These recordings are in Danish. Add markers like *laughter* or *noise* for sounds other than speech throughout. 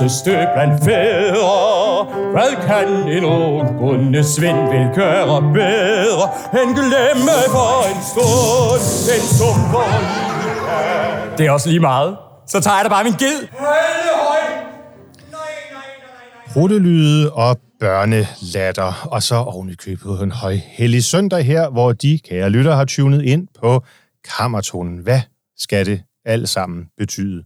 I viseste blandt fædre. Hvad kan en ung bonde svend vil gøre bedre, end glemme for en stund den sumper Det er også lige meget. Så tager jeg da bare min ged. Prutelyde og børnelatter, og så oven i købet en høj hellig søndag her, hvor de kære lytter har tunet ind på kammertonen. Hvad skal det alt sammen betyde?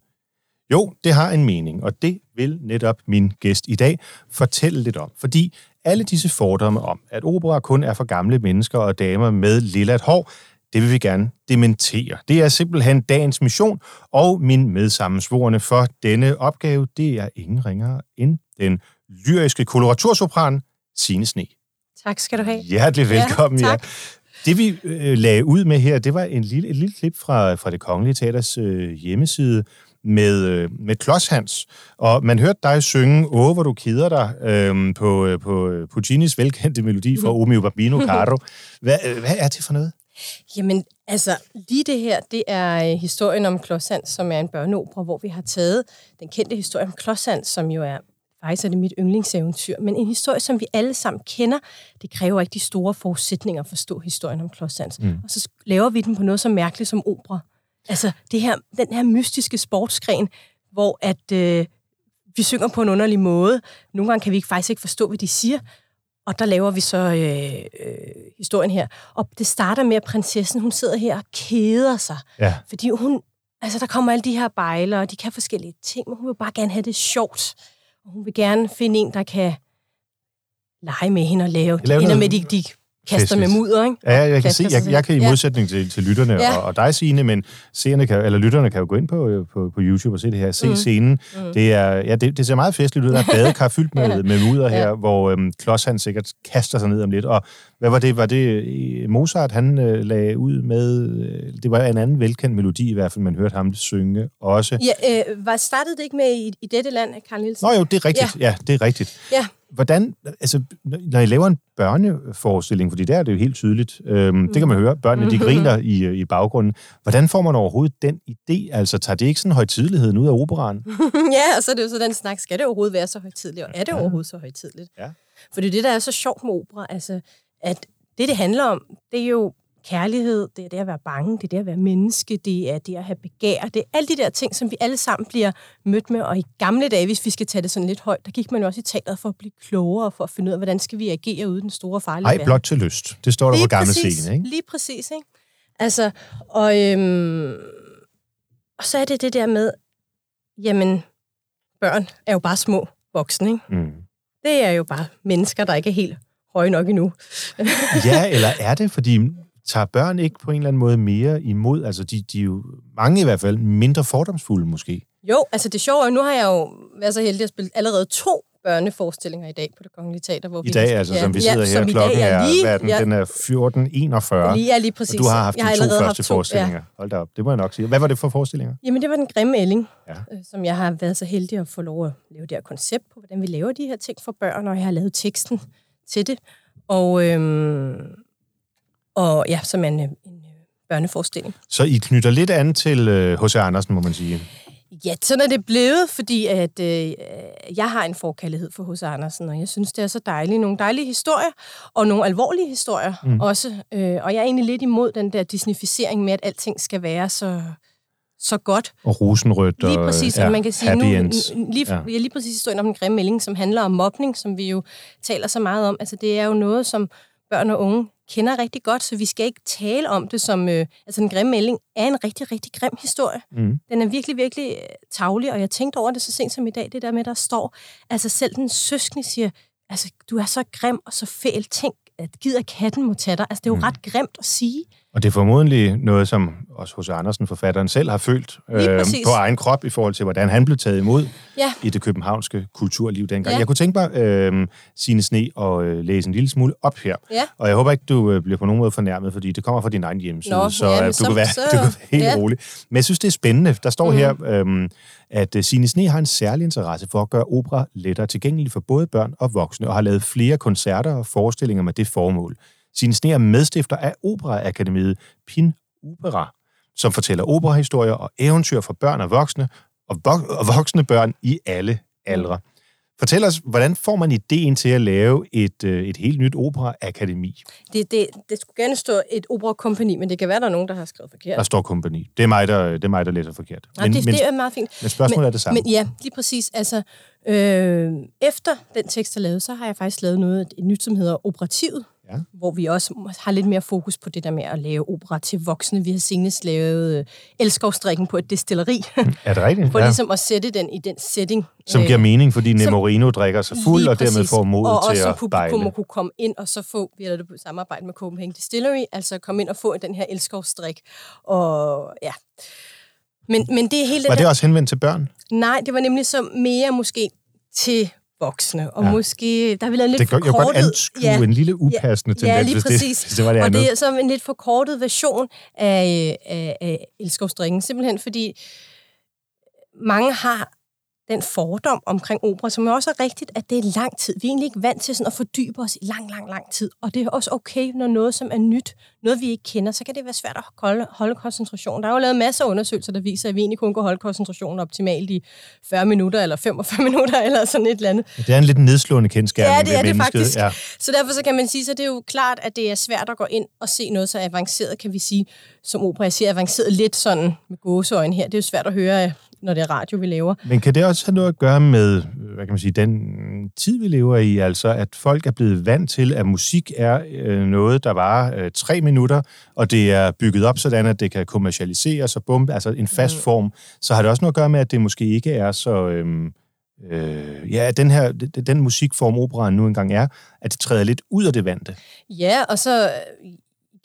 Jo, det har en mening, og det vil netop min gæst i dag fortælle lidt om. Fordi alle disse fordomme om, at opera kun er for gamle mennesker og damer med lillat hår, det vil vi gerne dementere. Det er simpelthen dagens mission, og min medsammensvorene for denne opgave, det er ingen ringere end den lyriske koloratursopran, Signe Sne. Tak skal du have. Hjertelig velkommen. Ja, tak. Det vi øh, lagde ud med her, det var en lille, et lille klip fra, fra det Kongelige Teaters øh, hjemmeside med, øh, med Klodshans. Og man hørte dig synge Åh, hvor du keder dig øh, på, øh, på øh, Puccinis velkendte melodi fra Omeo Bambino Caro. *laughs* Hvad, øh, hvad er det for noget? Jamen, altså, lige det her, det er øh, historien om Klodsand, som er en børneopera, hvor vi har taget den kendte historie om Klodsand, som jo er faktisk er det mit yndlingseventyr, men en historie, som vi alle sammen kender. Det kræver ikke de store forudsætninger at forstå historien om Klodsand. Mm. Og så laver vi den på noget så mærkeligt som opera. Altså, det her, den her mystiske sportsgren, hvor at øh, vi synger på en underlig måde. Nogle gange kan vi ikke, faktisk ikke forstå, hvad de siger. Og der laver vi så øh, øh, historien her. Og det starter med, at prinsessen, hun sidder her og keder sig. Ja. Fordi hun, altså der kommer alle de her bejler, og de kan forskellige ting, men hun vil bare gerne have det sjovt. Og hun vil gerne finde en, der kan lege med hende og lave. Lave ender med, de, de kaster med mudder, ikke? Ja, jeg kan, se, jeg, jeg kan i Ja. modsætning til, til lytterne Ja. og, og dig, Signe, men seerne kan, eller lytterne kan jo gå ind på, øh, på, på YouTube og se det her, se mm. scenen. Mm. Det, er, ja, det, det ser meget festligt ud. Der er *laughs* badekar fyldt med, med mudder her, Ja. hvor øhm, Klods han sikkert kaster sig ned om lidt. Og hvad var det? Var det øh, Mozart, han øh, lagde ud med... Øh, det var en anden velkendt melodi i hvert fald, man hørte ham synge også. Ja, øh, var startede det ikke med i, i dette land, Karl Nielsen? Nå jo, det er rigtigt. Ja, ja det er rigtigt. Ja. Hvordan, altså, når I laver en børneforestilling, fordi der er det jo helt tydeligt, øhm, mm. det kan man høre, børnene de griner i, øh, i baggrunden. Hvordan får man overhovedet den idé? Altså, tager det ikke sådan højtidligheden ud af operaen? *laughs* ja, og så er det jo så den snak, skal det overhovedet være så højtidligt, og er det overhovedet så højtidligt? Ja. For det er det, der er så sjovt med opera, altså, at det, det handler om, det er jo kærlighed, det er det at være bange, det er det at være menneske, det er det at have begær, det er alle de der ting, som vi alle sammen bliver mødt med, og i gamle dage, hvis vi skal tage det sådan lidt højt, der gik man jo også i teateret for at blive klogere, for at finde ud af, hvordan skal vi agere ude i den store farlige Ej, blot til lyst. Det står der på gamle præcis, scene, ikke? Lige præcis, ikke? Altså, og, øhm, og så er det det der med, jamen, børn er jo bare små voksne, ikke? Mm. Det er jo bare mennesker, der ikke er helt høje nok endnu. Ja, eller er det, fordi tager børn ikke på en eller anden måde mere imod? Altså, de, de er jo, mange i hvert fald, mindre fordomsfulde måske. Jo, altså det sjove er, nu har jeg jo været så heldig at spille allerede to børneforestillinger i dag på det Kongelige Teater. Hvor I dag, altså, som vi sidder her, som i klokken dag er, lige, hvad er den, ja, den er 14.41. lige, ja, lige præcis. Og du har haft jeg de har to allerede første haft to, forestillinger. Ja. Hold da op, det må jeg nok sige. Hvad var det for forestillinger? Jamen, det var den grimme ælling, Ja. ja. som jeg har været så heldig at få lov at lave det her koncept på, hvordan vi laver de her ting for børn, og jeg har lavet teksten til det. Og, øhm, og ja, som en, øh, en øh, børneforestilling. Så I knytter lidt an til H.C. Andersen, må man sige. Ja, sådan er det blevet, fordi at øh, jeg har en forkærlighed for H.C. Andersen, og jeg synes, det er så dejligt. Nogle dejlige historier, og nogle alvorlige historier mm. også. Øh, og jeg er egentlig lidt imod den der disnificering med, at alting skal være så, så godt. Og rosenrødt Lige og præcis, ja, og man kan sige nu, ends. lige, Ja. ja. lige præcis historien om den grimme melding, som handler om mobning, som vi jo taler så meget om. Altså, det er jo noget, som børn og unge kender rigtig godt, så vi skal ikke tale om det som... Øh, altså, den grimme melding er en rigtig, rigtig grim historie. Mm. Den er virkelig, virkelig øh, tavlig, og jeg tænkte over det så sent som i dag, det der med, der står, altså selv den søskende siger, altså, du er så grim og så fæl. Tænk, at gider katten må tage dig. Altså, det er jo mm. ret grimt at sige. Og det er formodentlig noget, som også hos Andersen, forfatteren selv, har følt øh, på egen krop i forhold til, hvordan han blev taget imod ja. i det københavnske kulturliv dengang. Ja. Jeg kunne tænke mig, øh, Signe Sne, og øh, læse en lille smule op her. Ja. Og jeg håber ikke, du øh, bliver på nogen måde fornærmet, fordi det kommer fra din egen hjemmeside, Nå, så ja, øh, du, så, kan være, så, *laughs* du kan være helt ja. rolig. Men jeg synes, det er spændende. Der står mm. her, øh, at Signe Sne har en særlig interesse for at gøre opera lettere tilgængelig for både børn og voksne, og har lavet flere koncerter og forestillinger med det formål. Sine Sne er medstifter af Operaakademiet Pin Opera, som fortæller operahistorier og eventyr for børn og voksne, og, vok- og voksne børn i alle aldre. Fortæl os, hvordan får man ideen til at lave et, øh, et helt nyt operaakademi? Det, det, det skulle gerne stå et operakompani, men det kan være, der er nogen, der har skrevet forkert. Der står kompani. Det er mig, der, det er mig, der læser forkert. Nej, men, det, men, det er meget fint. Men spørgsmålet men, er det samme. Men ja, lige præcis. Altså, øh, efter den tekst er lavet, så har jeg faktisk lavet noget et nyt, som hedder Operativet, ja. hvor vi også har lidt mere fokus på det der med at lave opera til voksne. Vi har senest lavet øh, elskovstrikken på et destilleri. Er det rigtigt? *laughs* For ja. ligesom at sætte den i den setting. Som giver mening, fordi Nemorino som, drikker sig fuld, og dermed får mod og til at Og publikum kunne komme ind og så få, vi har det på samarbejde med Copenhagen Distillery, altså komme ind og få den her elskovstrik. Og ja... Men, men det er helt Var det også henvendt til børn? Nej, det var nemlig så mere måske til voksne, og ja. måske, der vil være lidt det gør, forkortet... Jeg godt anskue ja, en lille upassende ja, tendens, ja, lige hvis præcis. det, hvis det var det og andet. det er så en lidt forkortet version af, af, af Elskovsdrikken, simpelthen fordi mange har den fordom omkring opera, som er også er rigtigt, at det er lang tid. Vi er egentlig ikke vant til sådan at fordybe os i lang, lang, lang tid. Og det er også okay, når noget, som er nyt, noget vi ikke kender, så kan det være svært at holde, holde koncentration. Der er jo lavet masser af undersøgelser, der viser, at vi egentlig kun kan holde koncentrationen optimalt i 40 minutter, eller 45 *laughs* minutter, eller sådan et eller andet. Det er en lidt nedslående kendskærning Ja, det er det faktisk. Ja. Så derfor så kan man sige, så det er jo klart, at det er svært at gå ind og se noget så avanceret, kan vi sige, som opera. Jeg siger avanceret lidt sådan med gåseøjne her. Det er jo svært at høre når det er radio, vi laver. Men kan det også have noget at gøre med, hvad kan man sige, den tid, vi lever i, altså at folk er blevet vant til, at musik er øh, noget, der varer øh, tre minutter, og det er bygget op sådan, at det kan kommercialiseres og bum, altså en fast mm. form, så har det også noget at gøre med, at det måske ikke er så... Øh, øh, ja, den her den musikform, operaen nu engang er, at det træder lidt ud af det vante. Ja, og så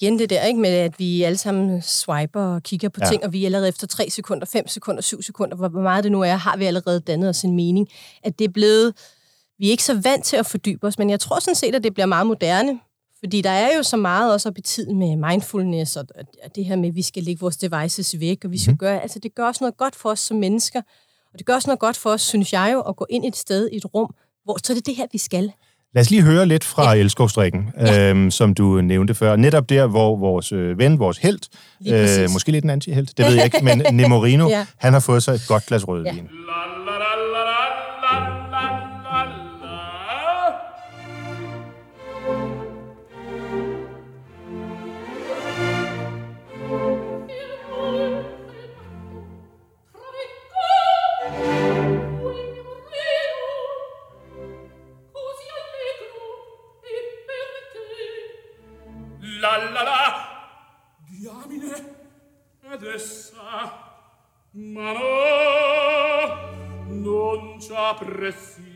igen det der, ikke, med at vi alle sammen swiper og kigger på ja. ting, og vi allerede efter 3 sekunder, 5 sekunder, 7 sekunder, hvor meget det nu er, har vi allerede dannet os en mening. At det er blevet, vi er ikke så vant til at fordybe os, men jeg tror sådan set, at det bliver meget moderne, fordi der er jo så meget også op i tiden med mindfulness, og det her med, at vi skal lægge vores devices væk, og vi skal mm. gøre, altså det gør også noget godt for os som mennesker, og det gør også noget godt for os, synes jeg jo, at gå ind et sted, i et rum, hvor så er det det her, vi skal. Lad os lige høre lidt fra ja. Elskovstrikken, ja. øhm, som du nævnte før. Netop der, hvor vores øh, ven, vores held, øh, måske lidt en anti-held, det ved jeg ikke, men *laughs* Nemorino, ja. han har fået sig et godt glas rødvin. Ja. Congress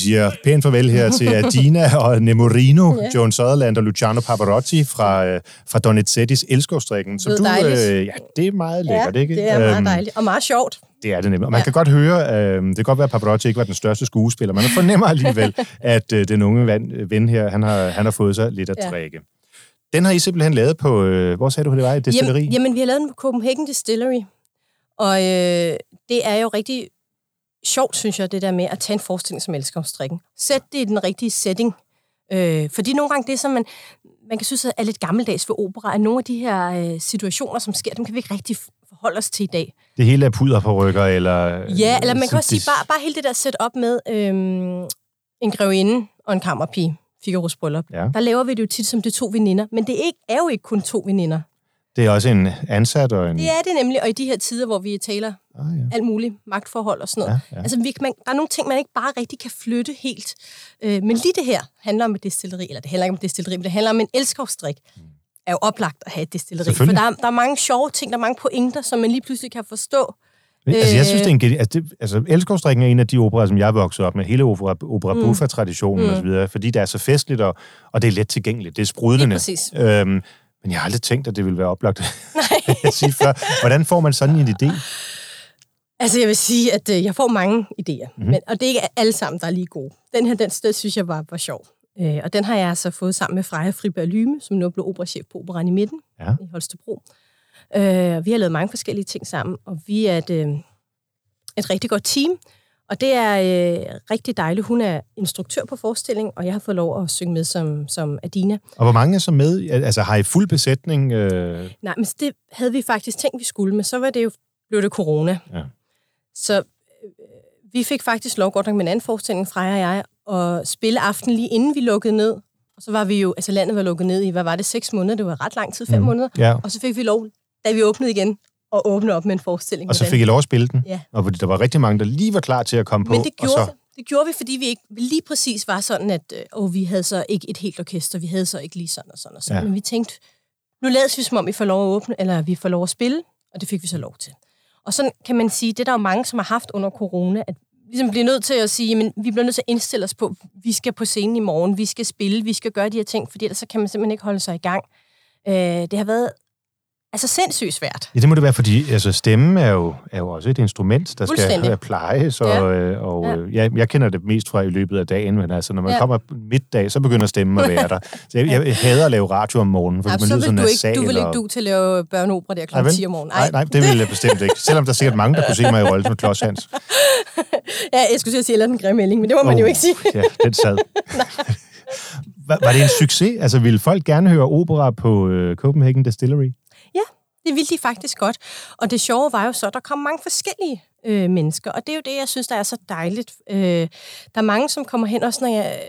siger pænt farvel her til Adina *laughs* og Nemorino, yeah. Joan Sutherland og Luciano Pavarotti fra, øh, fra Donizettis Elskovstrikken. Det du, øh, ja, det er meget lækkert, ikke? det er meget Øhm, dejligt. Og meget sjovt. Det er det nemlig. Og man Ja. kan godt høre, øh, det kan godt være, at Pavarotti ikke var den største skuespiller, men man fornemmer alligevel, *laughs* at øh, den unge ven, ven her, han har, han har fået sig lidt at Ja. drikke. Den har I simpelthen lavet på, øh, hvor sagde du, det var, et destilleri? Jamen, jamen, vi har lavet den på Copenhagen Distillery. Og øh, det er jo rigtig sjovt, synes jeg, det der med at tage en forestilling som elskovsstrikken. Sæt det i den rigtige setting. Øh, fordi nogle gange det, som man, man kan synes er lidt gammeldags ved opera, er nogle af de her øh, situationer, som sker, dem kan vi ikke rigtig forholde os til i dag. Det hele er puder på rykker, eller... Ja, eller man kan også det- sige, bare, bare hele det der setup med øhm, en grevinde og en kammerpige, Figaro's bryllup. Ja. Der laver vi det jo tit som det er to veninder, men det er, ikke, er jo ikke kun to veninder. Det er også en ansat og en... Det er det nemlig, og i de her tider, hvor vi taler Ah, ja. alt muligt, magtforhold og sådan noget. Ja, Ja, ja. ja. Altså, vi, man, der er nogle ting, man ikke bare rigtig kan flytte helt. Øh, men lige det her handler om et destilleri, eller det handler ikke om et destilleri, men det handler om en elskovsstrik. Er jo oplagt at have et destilleri. For der, er- der er mange sjove ting, der er mange pointer, som man lige pludselig kan forstå. Altså, jeg synes, Øh. det er en... Altså, det, altså Elskovstrikken er en af de operer, som jeg vokset op med. Hele opera, opera Mm. buffa-traditionen mm. og så videre, fordi det er så festligt, og, og det er let tilgængeligt. Det er sprudlende. Præcis. Øhm, men jeg har aldrig tænkt, at det ville være oplagt *laughs* *laughs* at sige før. Hvordan får man sådan en idé? Altså, jeg vil sige, at øh, jeg får mange idéer, Mhm. mm-hmm. men, og det er ikke alle sammen, der er lige gode. Den her, den, den synes jeg var, var sjov. Øh, og den har jeg altså fået sammen med Freja Friberg Lyme, som nu blevet operachef på Operan i Midten Ja. i Holstebro. Øh, vi har lavet mange forskellige ting sammen, og vi er et, øh, et rigtig godt team. Og det er øh, rigtig dejligt. Hun er instruktør på forestilling, og jeg har fået lov at synge med som, som Adina. Og hvor mange er så med? Altså, har I fuld besætning? Øh, Nej, men det havde vi faktisk tænkt, vi skulle, men så var det jo, blev det corona. Ja. Så øh, vi fik faktisk lov, godt nok med en anden forestilling, Freja og jeg, at spille aften lige inden vi lukkede ned. Og så var vi jo, altså landet var lukket ned i, hvad var det, seks måneder? Det var ret lang tid, fem mm. måneder. ja. Og så fik vi lov, da vi åbnede igen, at åbne op med en forestilling. Og så fik I lov at spille den? Ja. Og der var rigtig mange, der lige var klar til at komme på. Men det og gjorde, så, det gjorde vi, fordi vi ikke lige præcis var sådan, at øh, åh, vi havde så ikke et helt orkester, vi havde så ikke lige sådan og sådan og sådan. Ja. Men vi tænkte, nu lader vi som om, vi får lov at åbne, eller vi får lov at spille, og det fik vi så lov til. Og sådan kan man sige, det er der jo mange, som har haft under corona, at vi ligesom bliver nødt til at sige, men vi bliver nødt til at indstille os på, vi skal på scenen i morgen, vi skal spille, vi skal gøre de her ting, fordi ellers så kan man simpelthen ikke holde sig i gang. Øh, det har været altså sindssygt svært. Ja, det må det være, fordi altså, stemmen er jo, er jo også et instrument, der skal Fuldstændig. øh, plejes, og, Ja. øh, og Ja. jeg, jeg kender det mest fra i løbet af dagen, men altså, når man ja. Kommer middag, så begynder stemmen at være der. Så jeg, jeg hader at lave radio om morgenen, for Ja, man lyder så vil du, ikke, du vil ikke og... du til at lave børneopera der kl. vel? 10 om morgenen. Nej, nej, det vil jeg bestemt ikke. Selvom der er sikkert mange, der kunne se mig i rollen som Klods Hans. *laughs* Ja, jeg skulle til at sige, eller den grimme men det må man jo ikke sige. Ja, den sad. *laughs* var, var det en succes? Altså, ville folk gerne høre opera på øh, Copenhagen Distillery? Det ville de faktisk godt. Og det sjove var jo så, at der kom mange forskellige øh, mennesker, og det er jo det, jeg synes, der er så dejligt. Øh, der er mange, som kommer hen, også når jeg,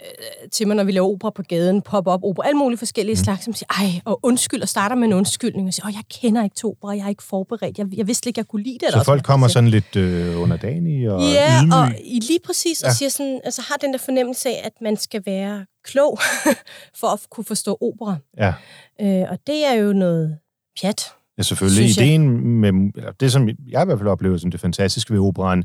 øh, til mig, når vi laver opera på gaden, pop-up opera, alle mulige forskellige mm. slags, som siger, ej, og undskyld, og starter med en undskyldning, og siger, åh, jeg kender ikke to opera, jeg er ikke forberedt, jeg, jeg vidste ikke, jeg kunne lide det. eller Så også, folk kommer sådan lidt øh, underdanige og Ja, ydmyge? og i lige præcis, og Ja. siger sådan, altså har den der fornemmelse af, at man skal være klog *laughs* for at kunne forstå opera. Ja. Øh, og det er jo noget pjat. Ja, selvfølgelig. Synes jeg. Ideen med, det, som jeg i hvert fald oplever som det fantastiske ved operan,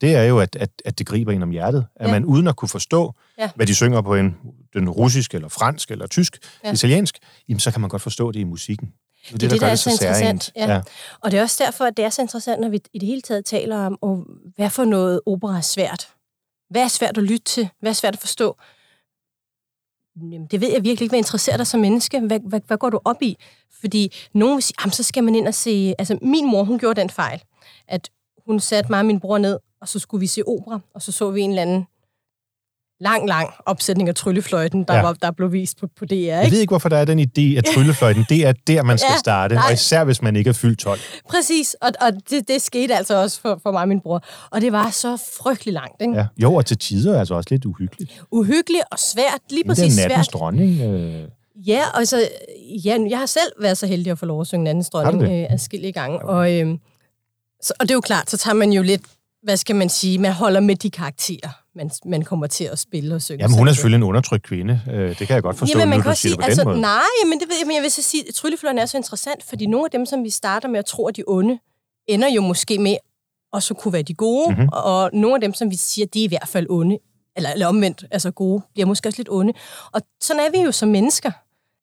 det er jo, at, at, at det griber ind om hjertet. At Ja. man uden at kunne forstå, Ja. hvad de synger på en, den russisk, eller fransk, eller tysk, ja. Ja. italiensk, jamen, så kan man godt forstå det i musikken. Det er det, det, der der gør er det så interessant, ja. Og det er også derfor, at det er så interessant, når vi i det hele taget taler om, og hvad for noget opera er svært. Hvad er svært at lytte til? Hvad er svært at forstå? Jamen, det ved jeg virkelig ikke, hvad interesserer dig som menneske. Hvad, hvad, hvad går du op i? Fordi nogen vil sige, jamen, så skal man ind og se... Altså, min mor, hun gjorde den fejl, at hun satte mig og min bror ned, og så skulle vi se opera, og så så vi en eller anden lang, lang opsætning af Tryllefløjten, der, Ja. var, der blev vist på, på DR, Jeg ikke? ved ikke, hvorfor der er den idé, at tryllefløjten, det er der, man skal Ja, starte, nej. og især hvis man ikke er fyldt 12. Præcis, og, og det, det skete altså også for, for mig og min bror. Og det var så frygtelig langt. Ikke? Ja. Jo, og til tider er altså også lidt uhyggeligt. Uhyggeligt og svært, lige Men det præcis er nattens svært. dronning. Øh, Ja, og så, ja, jeg har selv været så heldig at få lov at synge Andens dronning det? øh, adskillige gange. Og, øh, så, og det er jo klart, så tager man jo lidt, hvad skal man sige, man holder med de karakterer, man, man kommer til at spille og synge. jamen, hun er selvfølgelig en undertrykt kvinde. Øh, det kan jeg godt forstå, Jamen, man nu kan du sige, det altså, nej, men det ved jeg, men jeg vil så sige, at tryllefløjen er så interessant, fordi nogle af dem, som vi starter med at tro, at de onde, ender jo måske med at så kunne være de gode, Mhm. mm-hmm. og nogle af dem, som vi siger, de er i hvert fald onde, eller, eller omvendt, altså gode, bliver måske også lidt onde. Og sådan er vi jo som mennesker.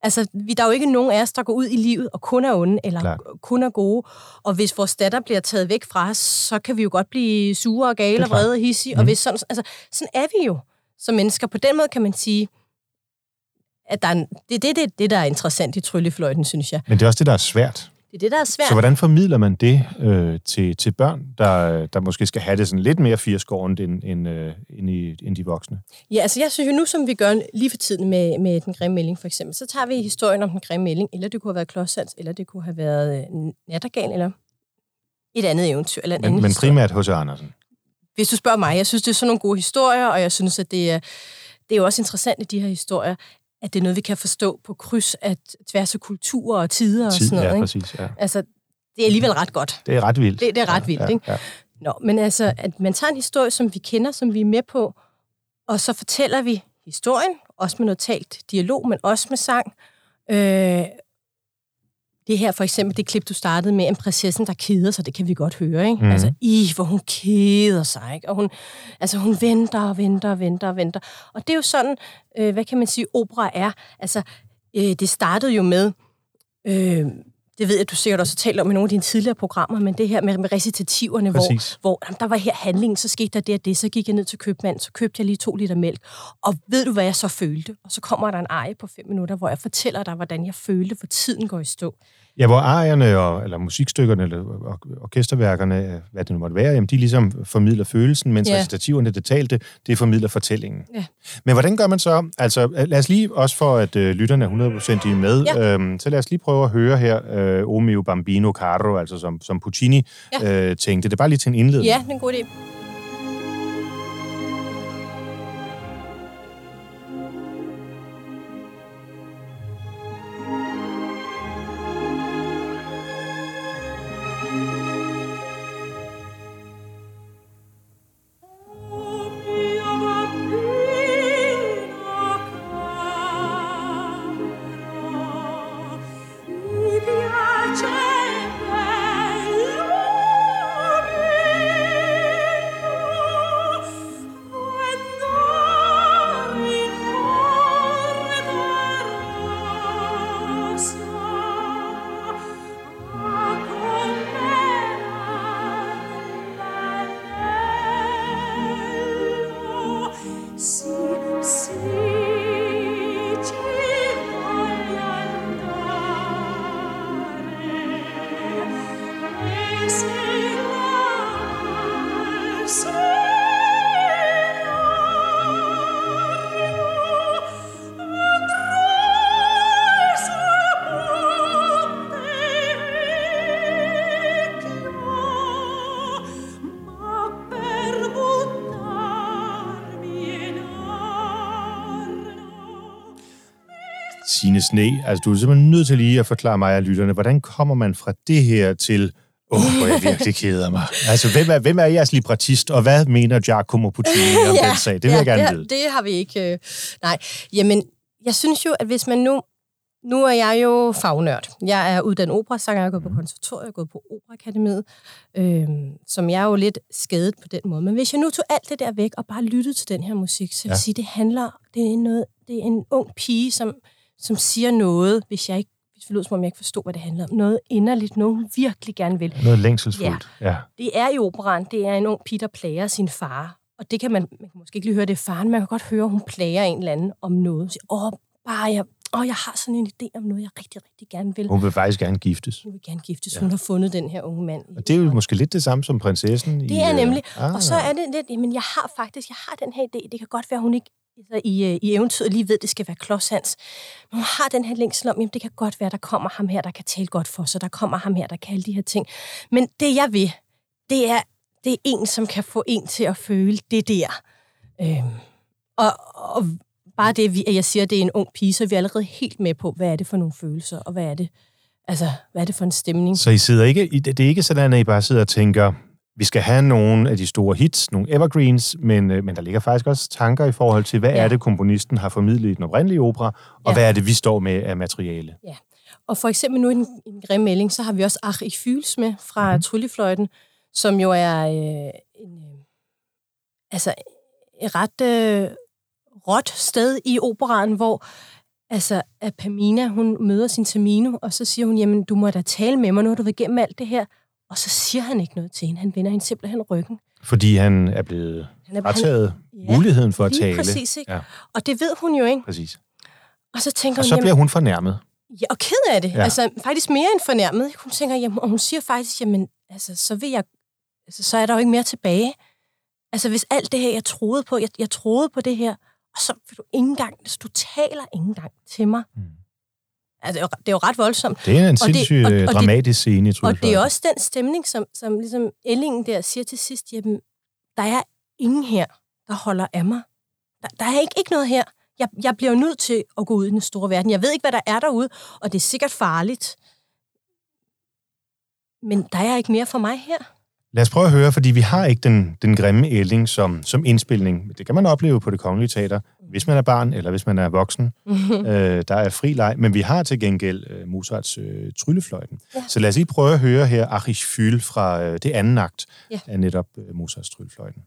Altså, vi, der er jo ikke nogen af os, der går ud i livet og kun er onde, eller Klart. kun er gode. Og hvis vores datter bliver taget væk fra os, så kan vi jo godt blive sure og gale og vrede og hissige. Mm. Og hvis sådan, altså, sådan er vi jo som mennesker. På den måde kan man sige, at der er en, det er det, det, det, der er interessant i tryllefløjten, synes jeg. Men det er også det, der er svært. Det er det, der er svært. Så hvordan formidler man det øh, til, til børn, der, der måske skal have det sådan lidt mere firskårent end, end, øh, end, i, end de voksne? Ja, altså jeg synes jo nu, som vi gør lige for tiden med, med den grimme melding for eksempel, så tager vi historien om den grimme melding, eller det kunne have været Klodshands, eller det kunne have været øh, Nattergal, eller et andet eventyr, eller en anden Men, men historie. primært hos Andersen. Hvis du spørger mig, jeg synes, det er sådan nogle gode historier, og jeg synes, at det er, det er jo også interessant i de her historier, at det er noget, vi kan forstå på kryds af tværs af kulturer og tider og Tid, sådan noget. ja, ikke? præcis. Ja. Altså, det er alligevel ret godt. Det er ret vildt. Det, det er ret ja, vildt, ja, ikke? Ja. Nå, men altså, at man tager en historie, som vi kender, som vi er med på, og så fortæller vi historien, også med noget talt dialog, men også med sang. Øh, det her for eksempel, det klip, du startede med, en prinsessen, der keder sig, det kan vi godt høre, ikke? Mm. Altså, i, hvor hun keder sig, ikke? Og hun, altså, hun venter og venter og venter og venter. Og det er jo sådan, øh, hvad kan man sige, opera er. Altså, øh, det startede jo med, øh, det ved jeg, du sikkert også har talt om i nogle af dine tidligere programmer, men det her med, med recitativerne, hvor, Præcis. hvor jamen, der var her handlingen, så skete der det og det, så gik jeg ned til købmanden, så købte jeg lige to liter mælk. Og ved du, hvad jeg så følte? Og så kommer der en eje på fem minutter, hvor jeg fortæller dig, hvordan jeg følte, for tiden går i stå. Ja, hvor arierne, og, eller musikstykkerne, eller or- orkesterværkerne, hvad det nu måtte være, jamen, de ligesom formidler følelsen, mens Ja. recitativerne, det talte, det formidler fortællingen. Ja. Men hvordan gør man så? Altså, lad os lige, også for at øh, lytterne er 100% i med, Ja. øhm, så lad os lige prøve at høre her, øh, O mio bambino caro, altså som, som Puccini Ja. øh, tænkte. Det er bare lige til en indledning. Ja, det er en god idé. Signe Sne, altså du er simpelthen nødt til lige at forklare mig og lytterne, hvordan kommer man fra det her til, åh, oh, hvor jeg *laughs* virkelig keder mig. Altså, hvem er, hvem er jeres librettist, og hvad mener Giacomo Puccini om *laughs* den sag? Det vil jeg gerne det, vide. Det har vi ikke. Øh, nej, jamen, jeg synes jo, at hvis man nu... Nu er jeg jo fagnørd. Jeg er uddannet operasanger, jeg er gået på konservatoriet, jeg er gået på Operakademiet, øh, som jeg er jo lidt skadet på den måde. Men hvis jeg nu tog alt det der væk og bare lyttede til den her musik, så vil Ja. jeg sige, det handler, det er, noget, det er en ung pige, som, som siger noget, hvis jeg ikke hvis det lyder, som om jeg ikke forstår, hvad det handler om. Noget inderligt, noget hun virkelig gerne vil. Noget længselsfuldt. Ja. ja. Det er i operan, det er en ung pige, der plager sin far. Og det kan man, man kan måske ikke lige høre, det er faren, men man kan godt høre, hun plager en eller anden om noget. Så, åh, bare jeg, åh, jeg har sådan en idé om noget, jeg rigtig, rigtig gerne vil. Hun vil faktisk gerne giftes. Hun vil gerne giftes. Hun har fundet den her unge mand. i Og det er jo måske lidt det samme som prinsessen. i, Det er øh, nemlig. Ah, Og så er det lidt, jamen jeg har faktisk, jeg har den her idé. Det kan godt være, hun ikke altså, i, øh, i eventyret lige ved, det skal være klodshans. Men hun har den her længsel om, jamen det kan godt være, der kommer ham her, der kan tale godt for sig. Der kommer ham her, der kan alle de her ting. Men det jeg vil, det er, det er en, som kan få en til at føle det der. Øhm, og, og bare det, vi- at jeg siger, at det er en ung pige, så er vi allerede helt med på, hvad er det for nogle følelser, og hvad er det, altså, hvad er det for en stemning. Så I sidder ikke, det er ikke sådan, at I bare sidder og tænker, vi skal have nogle af de store hits, nogle evergreens, men, øh, men der ligger faktisk også tanker i forhold til, hvad Ja. ja. er det, komponisten har formidlet i den oprindelige opera, og Ja. hvad er det, vi står med af materiale. Og for eksempel nu i en, en grim melding, så har vi også Ach ich Fyls med fra mm-hmm. Tryllefløjten, som jo er øh, en, øh, altså et ret øh, råt sted i operaen, hvor altså, at Pamina, hun møder sin Tamino, og så siger hun, jamen, du må da tale med mig, nu har du været igennem alt det her. Og så siger han ikke noget til hende. Han vender hende simpelthen ryggen. Fordi han er blevet Han er- frataget Ja, muligheden for at tale. præcis, ikke? Ja, Og det ved hun jo ikke. præcis. Og så tænker Og hun, så jamen, bliver hun fornærmet. Ja, og ked af det. Ja. Ja. Altså, faktisk mere end fornærmet. ikke? Hun tænker, jamen, og hun siger faktisk, jamen, altså, så vil jeg, altså, så er der jo ikke mere tilbage. Altså, hvis alt det her, jeg troede på, jeg, jeg troede på det her, og så vil du ikke engang, altså, du taler ikke engang til mig. Mm. Altså, det er, jo, det er jo ret voldsomt. Det er en Og det- sindssygt og- øh, og dramatisk scene i Og det er også den stemning, som, som ligesom Ellingen der siger til sidst, jamen, der er ingen her, der holder af mig. Der, der er ikke, ikke noget her. Jeg, jeg bliver nødt til at gå ud i den store verden. Jeg ved ikke, hvad der er derude, og det er sikkert farligt. Men der er ikke mere for mig her. Lad os prøve at høre, fordi vi har ikke den, den grimme ælling som, som indspilning. Det kan man opleve på det kongelige teater, hvis man er barn eller hvis man er voksen. *laughs* øh, der er fri leg, men vi har til gengæld øh, Mozarts øh, Tryllefløjten. Ja. Så lad os lige prøve at høre her Achich Fyl fra øh, det anden akt Ja. af netop øh, Mozarts Tryllefløjten.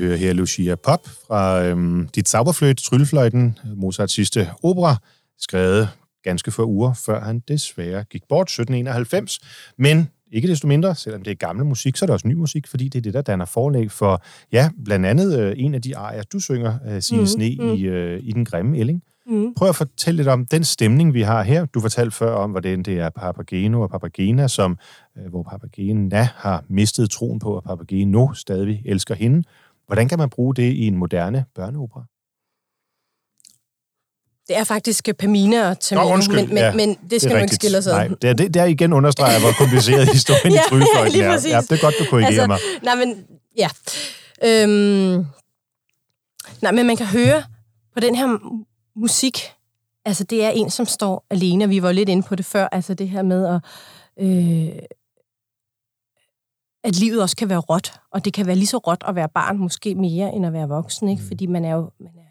Vi hører her Lucia Pop fra øhm, Dit Sauberfløjt, Tryllefløjten, Mozarts sidste opera, skrevet ganske få uger, før han desværre gik bort, 1791. Men ikke desto mindre, selvom det er gammel musik, så er det også ny musik, fordi det er det, der danner forlæg for, ja, blandt andet øh, en af de arier, du synger, øh, Signe Mhm, Sne, mhm. i, øh, i Den Grimme Ælling. Mm. Prøv at fortælle lidt om den stemning, vi har her. Du fortalte før om, hvordan det er Papageno og Papagena, som, øh, hvor Papagena har mistet troen på, at Papageno stadig elsker hende. Hvordan kan man bruge det i en moderne børneopera? Det er faktisk øh, Pamina og Tamino, undskyld. men, men, Ja, men det skal er du ikke skille os ad. Nej, det, er, det, det er igen understreger, hvor kompliceret *laughs* historien Ja, i Trygefløjten lige er. Ja, det er godt, du korrigerer mig. Nej, men ja. Øhm, nej, men man kan høre på den her mu- musik, altså det er en, som står alene, og vi var lidt inde på det før, altså det her med at, øh, at livet også kan være råt, og det kan være lige så råt at være barn, måske mere end at være voksen, ikke? fordi man er jo man er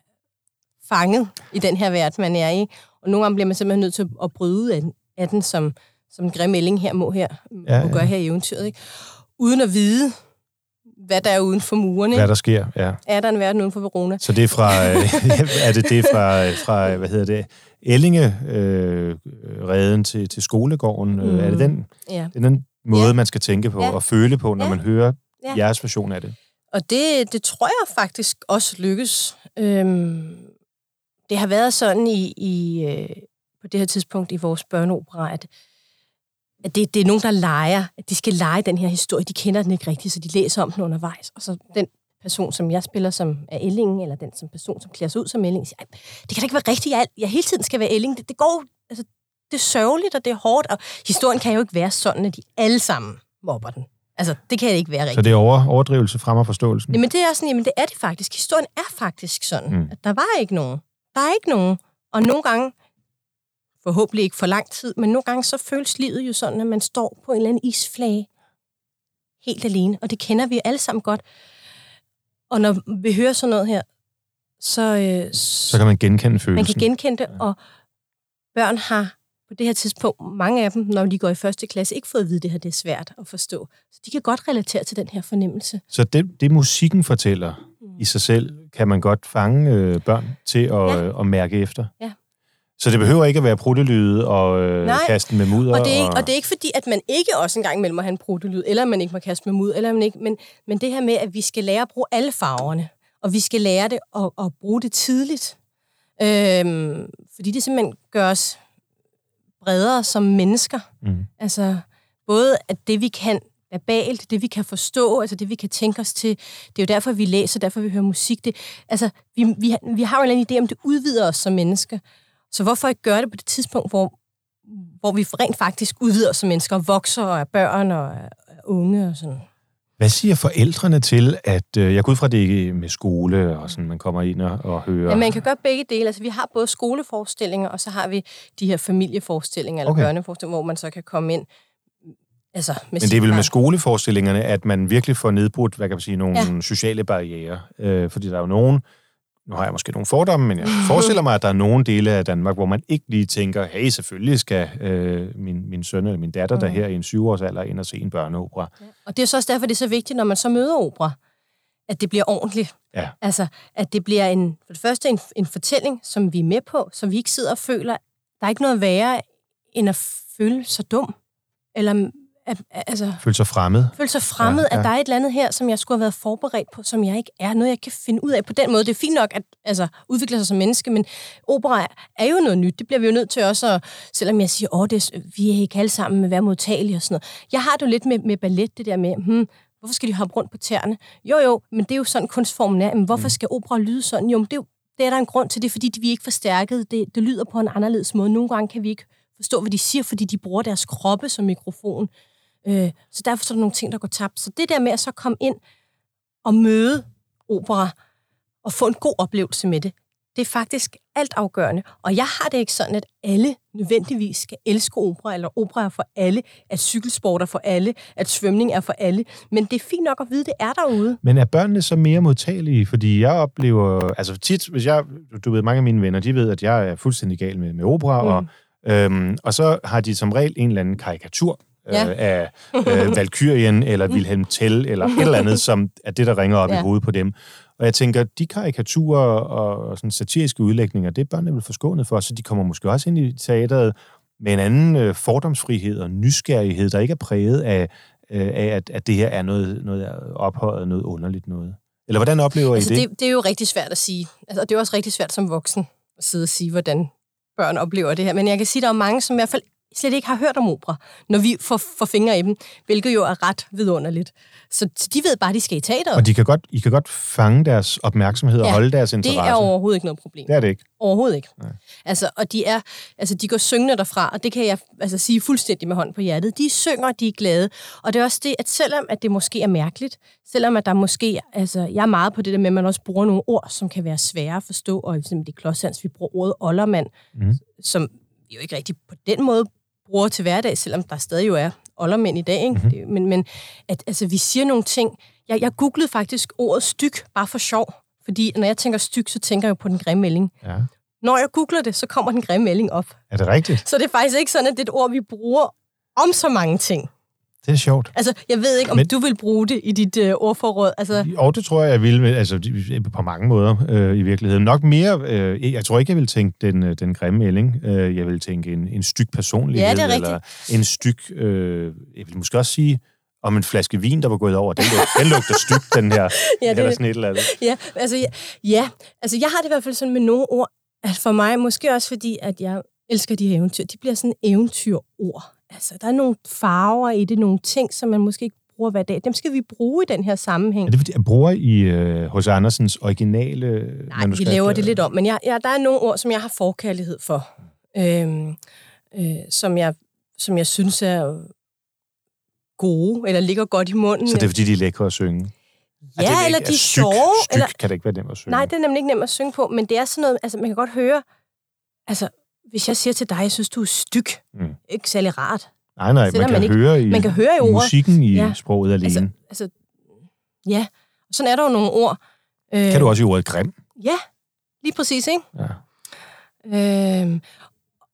fanget i den her verden, man er i, og nogle gange bliver man simpelthen nødt til at bryde ud af den, af den som, som en grim ælling her må her, Ja, må ja. gøre her i eventyret, ikke? uden at vide, hvad der er uden for murene. Hvad der sker, ja. Er der en verden uden for Verona? Så det er fra, øh, *laughs* *laughs* er det det fra, fra hvad hedder det, Ellinge øh, reden til, til skolegården? Mm. Er det den, Ja. det er den måde, Ja. man skal tænke på Ja. og føle på, når Ja. man hører Ja. jeres version af det? Og det, det tror jeg faktisk også lykkes. Øhm, det har været sådan i, i øh, på det her tidspunkt i vores børneopera, at, at det, det er nogen, der leger, at de skal lege den her historie. De kender den ikke rigtigt, så de læser om den undervejs. Og så den person, som jeg spiller, som er Elling, eller den som person, som klæder sig ud som Elling, siger, "Ej, det kan da ikke være rigtigt, at jeg hele tiden skal være Elling. Det, det går, altså, det er sørgeligt, og det er hårdt, og historien kan jo ikke være sådan, at de alle sammen mobber den. Altså, det kan ikke være rigtigt. Så det er over, overdrivelse fremmer forståelsen? Jamen det er sådan, jamen det er det faktisk. Historien er faktisk sådan, mm. at der var ikke nogen. Der er ikke nogen. Og nogle gange, forhåbentlig ikke for lang tid, men nogle gange så føles livet jo sådan, at man står på en eller anden isflage helt alene. Og det kender vi alle sammen godt. Og når vi hører sådan noget her, så, øh, Så kan man genkende følelsen. man kan genkende det, og børn har på det her tidspunkt, mange af dem, når de går i første klasse, ikke fået at vide, at det her det er svært at forstå. Så de kan godt relatere til den her fornemmelse. Så det, det musikken fortæller i sig selv, kan man godt fange øh, børn til at, Ja. ja. at mærke efter. Ja. Så det behøver ikke at være pruttelyde og øh, Nej. kasten med mudder. Og det, er ikke, og det er ikke fordi, at man ikke også engang imellem må have en protolyd, eller man ikke må kaste med mud, eller man ikke, men, men det her med, at vi skal lære at bruge alle farverne, og vi skal lære det at, at bruge det tidligt. Øhm, fordi det simpelthen gør os bredere som mennesker. Mm. Altså, både at det, vi kan verbalt, det vi kan forstå, altså det vi kan tænke os til, det er jo derfor, vi læser, derfor vi hører musik. Det, altså, vi, vi, vi har jo en eller anden idé om, det udvider os som mennesker. Så hvorfor ikke gøre det på det tidspunkt, hvor, hvor vi rent faktisk udvider os som mennesker, og vokser og er børn og er unge og sådan. Hvad siger forældrene til, at øh, jeg går ud fra det med skole, og sådan, man kommer ind og, og hører... Ja, man kan gøre begge dele. Altså, vi har både skoleforestillinger, og så har vi de her familieforestillinger, eller Okay. børneforestillinger, hvor man så kan komme ind altså, med Men det er vel med skoleforestillingerne, at man virkelig får nedbrudt, hvad kan man sige, nogle. Ja. sociale barriere. Øh, fordi der er jo nogen, nu har jeg måske nogle fordomme, men jeg forestiller mig, at der er nogle dele af Danmark, hvor man ikke lige tænker, hey, selvfølgelig skal øh, min, min søn eller min datter, der Mm. her i en syvårsalder, ind og se en børneopera. Og det er så også derfor, det er så vigtigt, når man så møder opera, at det bliver ordentligt. Ja. Altså, at det bliver en, for det første en, en fortælling, som vi er med på, så vi ikke sidder og føler, der er ikke noget værre, end at føle sig dum. Eller at, altså, Føle sig fremmed. føle sig fremmed, Ja, ja, at der er et eller andet her, som jeg skulle have været forberedt på, som jeg ikke er. Noget, jeg kan finde ud af på den måde. Det er fint nok at altså, udvikle sig som menneske, men opera er jo noget nyt. Det bliver vi jo nødt til også, at, selvom jeg siger, åh, det er, vi er ikke alle sammen med hver modtagelige og sådan noget. Jeg har det jo lidt med, med ballet, det der med, hmm, hvorfor skal de hoppe rundt på tæerne? Jo, jo, men det er jo sådan kunstformen er. Men hvorfor Mm. skal opera lyde sådan? Jo, men det er, jo, det er der en grund til det, er, fordi vi er ikke forstærket. Det, det lyder på en anderledes måde. Nogle gange kan vi ikke forstå, hvad de siger, fordi de bruger deres kroppe som mikrofon. Øh, så derfor så er der nogle ting, der går tabt. Så det der med at så komme ind og møde opera og få en god oplevelse med det, det er faktisk alt afgørende. Og jeg har det ikke sådan, at alle nødvendigvis skal elske opera, eller opera er for alle, at cykelsport er for alle, at svømning er for alle. Men det er fint nok at vide, det er derude. Men er børnene så mere modtagelige? Fordi jeg oplever, altså tit, hvis jeg, du ved, mange af mine venner, de ved, at jeg er fuldstændig gal med, med opera, mm. og, øhm, og så har de som regel en eller anden karikatur Ja. øh, af øh, *laughs* Valkyrien, eller Wilhelm Tell, eller et eller andet, som er det, der ringer op ja. i hovedet på dem. Og jeg tænker, de karikaturer og, og sådan satiriske udlægninger, det er børnene vel forskånet for, så de kommer måske også ind i teateret med en anden øh, fordomsfrihed og nysgerrighed, der ikke er præget af, øh, af at, at det her er noget, noget ophøjet, noget underligt noget. Eller hvordan oplever I Altså, det? det, det er jo rigtig svært at sige. Altså, og det er også rigtig svært som voksen at sidde og sige, hvordan børn oplever det her. Men jeg kan sige, at der er mange, som i hvert fald slet ikke har hørt om opera, når vi får, får fingre i dem, hvilket jo er ret vidunderligt. Så de ved bare, at de skal i teateret. Og de kan godt, I kan godt fange deres opmærksomhed og Ja, holde deres det interesse. er overhovedet ikke noget problem. det er det ikke. Overhovedet ikke. Nej. Altså, og de er, altså, de går syngende derfra, og det kan jeg altså, sige fuldstændig med hånd på hjertet. De synger, de er glade. Og det er også det, at selvom at det måske er mærkeligt, selvom at der måske, altså, jeg er meget på det der med, at man også bruger nogle ord, som kan være svære at forstå, og eksempel det klodshands, vi bruger ordet oldermand, mm. som jo ikke rigtig på den måde bruger til hverdag, selvom der stadig jo er oldermænd i dag. Ikke? Mm-hmm. Det, men, men at, altså, vi siger nogle ting. Jeg, jeg googlede faktisk ordet styk, bare for sjov. Fordi når jeg tænker styk, så tænker jeg jo på den grimme melding. Ja. Når jeg googler det, så kommer den grimme melding op. Er det rigtigt? Så det er faktisk ikke sådan, at det er et ord, vi bruger om så mange ting. Det er sjovt. Altså, jeg ved ikke, om Men- du vil bruge det i dit øh, ordforråd. Altså, Og det tror jeg, jeg vil, altså de- på mange måder øh, i virkeligheden. Nok mere, øh, jeg tror ikke, jeg vil tænke den, øh, den grimme ælling. Øh, jeg vil tænke en, en styk personlighed. Ja, det er Eller en styk, øh, jeg vil måske også sige, om en flaske vin, der var gået over. Den, lug, den lugter styk, den her. *laughs* Ja, Eller det- sådan et eller andet. ja, altså, ja, ja, altså, jeg har det i hvert fald sådan med nogle ord, at for mig, måske også fordi, at jeg elsker de her eventyr, de bliver sådan eventyrord. Altså, der er nogle farver i det, nogle ting, som man måske ikke bruger hver dag. Dem skal vi bruge i den her sammenhæng. Er det fordi, jeg bruger i øh, hos Andersens originale Nej, vi laver det lidt om, men jeg, jeg, der er nogle ord, som jeg har forkærlighed for, øhm, øh, som, jeg, som jeg synes er gode, eller ligger godt i munden. Så det er fordi, de er lækre at synge? ja, er eller de er sjove. Styk Eller, kan det ikke være nemt at synge. nej, det er nemlig ikke nemt at synge på, men det er sådan noget, altså man kan godt høre, altså hvis jeg siger til dig, jeg synes, du er styk, Mm. ikke særlig rart. nej, nej, man selvom kan, man ikke- høre i, man kan høre i ordet. musikken i Ja. sproget alene. Altså, altså, ja, og sådan er der jo nogle ord. Øh, kan du også i ordet grim? Ja, lige præcis, ikke? Ja. Øhm,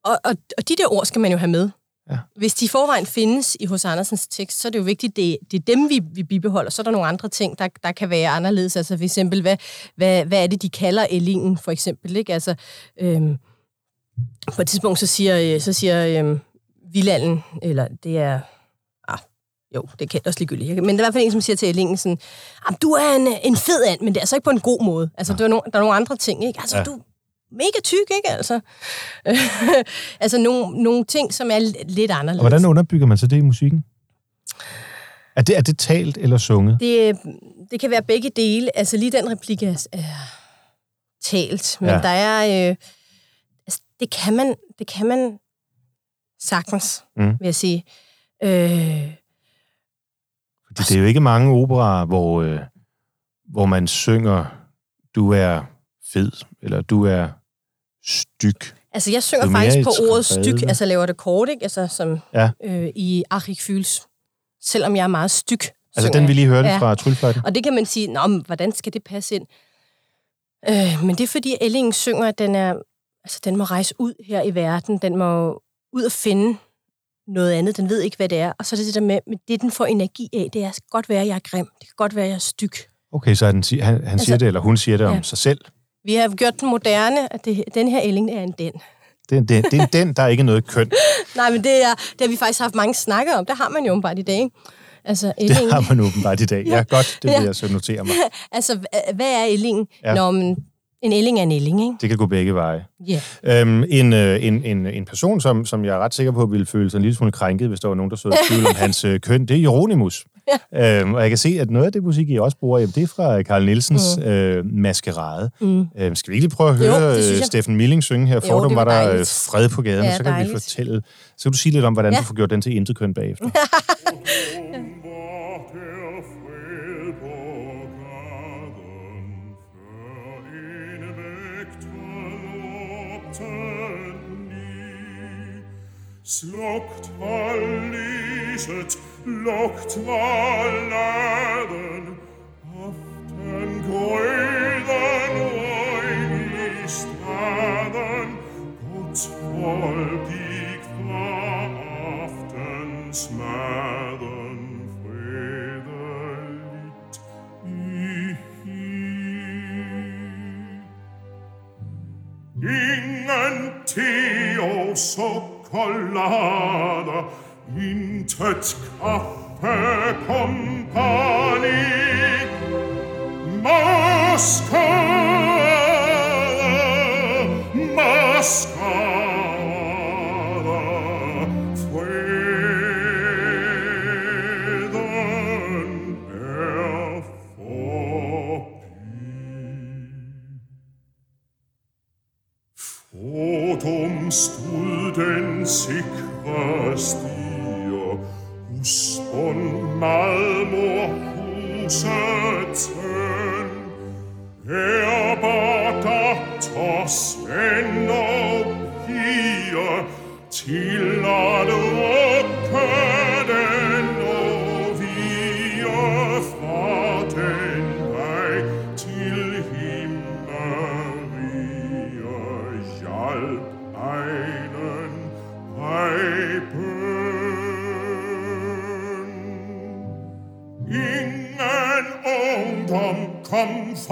og, og, og de der ord skal man jo have med. Ja. Hvis de i forvejen findes i hos Andersens tekst, så er det jo vigtigt, det, det er dem, vi, vi bibeholder. Så er der nogle andre ting, der, der kan være anderledes. Altså for eksempel, hvad, hvad, hvad er det, de kalder Ellingen, for eksempel? Ikke? Altså, øhm, på et tidspunkt, så siger, øh, så siger øhm, Vilanden, eller det er... Ah, jo, det kan også ligegyldigt. Men der er i hvert fald en, som siger til Ellingen sådan, "Jamen, du er en, en fed and, men det er altså ikke på en god måde. Altså, der, er nogle, der er nogle andre ting, ikke? Altså, Ja. ja. du er mega tyk, ikke? Altså, *laughs* altså nogle, nogle ting, som er li- lidt anderledes. Og hvordan underbygger man så det i musikken? Er det, er det talt eller sunget? Det, det kan være begge dele. Altså lige den replik er, er talt, men Ja. ja. der er... Øh, det, kan man, det kan man sagtens, Mm. vil jeg sige. Øh, Fordi det er jo ikke mange operaer, hvor, øh, hvor man synger, du er fed, eller du er styk. altså jeg synger er faktisk på ordet styk, altså laver det kort, ikke? Altså som Ja. øh, i Achik Fyls. Selvom jeg er meget styk. Altså den, vi lige hørte Ja. fra Tryllefløjten. Og det kan man sige, Nå, men hvordan skal det passe ind? Øh, men det er fordi, Ellingen synger, at den, er, altså, den må rejse ud her i verden. Den må ud og finde noget andet. Den ved ikke, hvad det er. Og så er det det der med, med det, den får energi af, det er, det kan godt være, at jeg er grim. Det kan godt være, at jeg er styk. Okay, så han, han, han siger Altså- det, eller hun siger det om Ja. sig selv. Vi har gjort den moderne, at det, den her Elling er en den. Det, det, det er den, der er ikke noget køn. *laughs* Nej, men det, er, det har vi faktisk haft mange snakker om. Det har man jo åbenbart i dag, ikke? Altså, Elling, Det har man åbenbart i dag. *laughs* Ja, godt, det vil Ja. jeg så notere mig. *laughs* altså hva- hvad er Elling? Ja. Ja. Nå, men en Elling er en Elling, ikke? Det kan gå begge veje. Ja. Øhm, en, øh, en, en, en person, som, som jeg er ret sikker på, ville føle sig en lille smule krænket, hvis der var nogen, der så tvivl om *laughs* hans øh, køn, det er Jeronimus. Ja. Øhm, og jeg kan se, at noget af det musik, I også bruger, jamen, det er fra Carl Nielsens mm. øh, Maskerade. Mm. Øhm, skal vi ikke lige prøve at Jo, høre øh, jeg. Steffen Milling synge her? Fordom var var der øh, dejligt. fred på gaden, Ja, så kan vi dejligt. fortælle... Så kan du sige lidt om, hvordan Ja. du får gjort den til intet køn bagefter. *laughs* Slockt var lyset, lockt var läden, aften gröden och i staden, Guds folk gick fra aftensmäden fredeligt i hy. Ingen collada in tets caffè compani mascala mascala Totum studen sikre stier, husbånd malmor huset,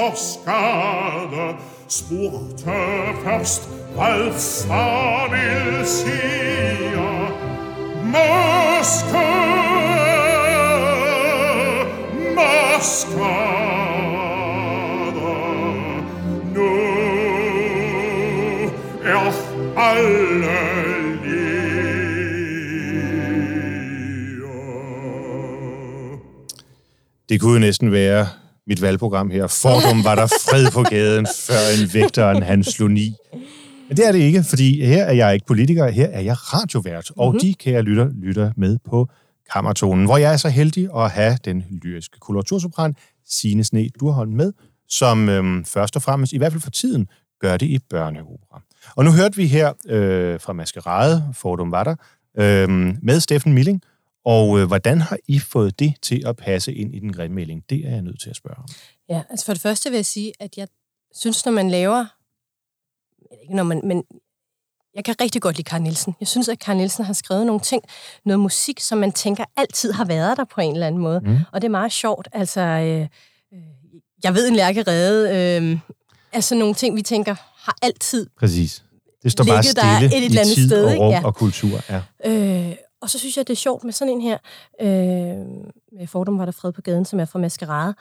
forskade, spurgte først, hvad far vil sige. Moskva, Moskva, nu er alle. Det kunne jo næsten være mit valgprogram her. Fordum var der fred på gaden, før en vægteren han slog ni. Men det er det ikke, fordi her er jeg ikke politiker, her er jeg radiovært, og mm-hmm. de kære lytter lytter med på Kammertonen, hvor jeg er så heldig at have den lyriske koloratursopran Signe Sne Durholm med, som øhm, først og fremmest, i hvert fald for tiden, gør det i børneopera. Og nu hørte vi her øh, fra Maskerade, Fordum var der, øh, med Steffen Milling, og øh, hvordan har I fået det til at passe ind i den grimmelding? Det er jeg nødt til at spørge om. Ja, altså for det første vil jeg sige, at jeg synes, når man laver... Ikke når man, men jeg kan rigtig godt lide Karl Nielsen. Jeg synes, at Karl Nielsen har skrevet nogle ting, noget musik, som man tænker altid har været der på en eller anden måde. Mm. Og det er meget sjovt. Altså, øh, øh, jeg ved en lærkerede. Øh, altså nogle ting, vi tænker, har altid Præcis. Det står bare ligget der stille et eller i andet tid sted, og rum Ja. og kultur. Ja. Øh, og så synes jeg, det er sjovt med sådan en her, øh, med Fordum var der fred på gaden, som er fra Maskerade,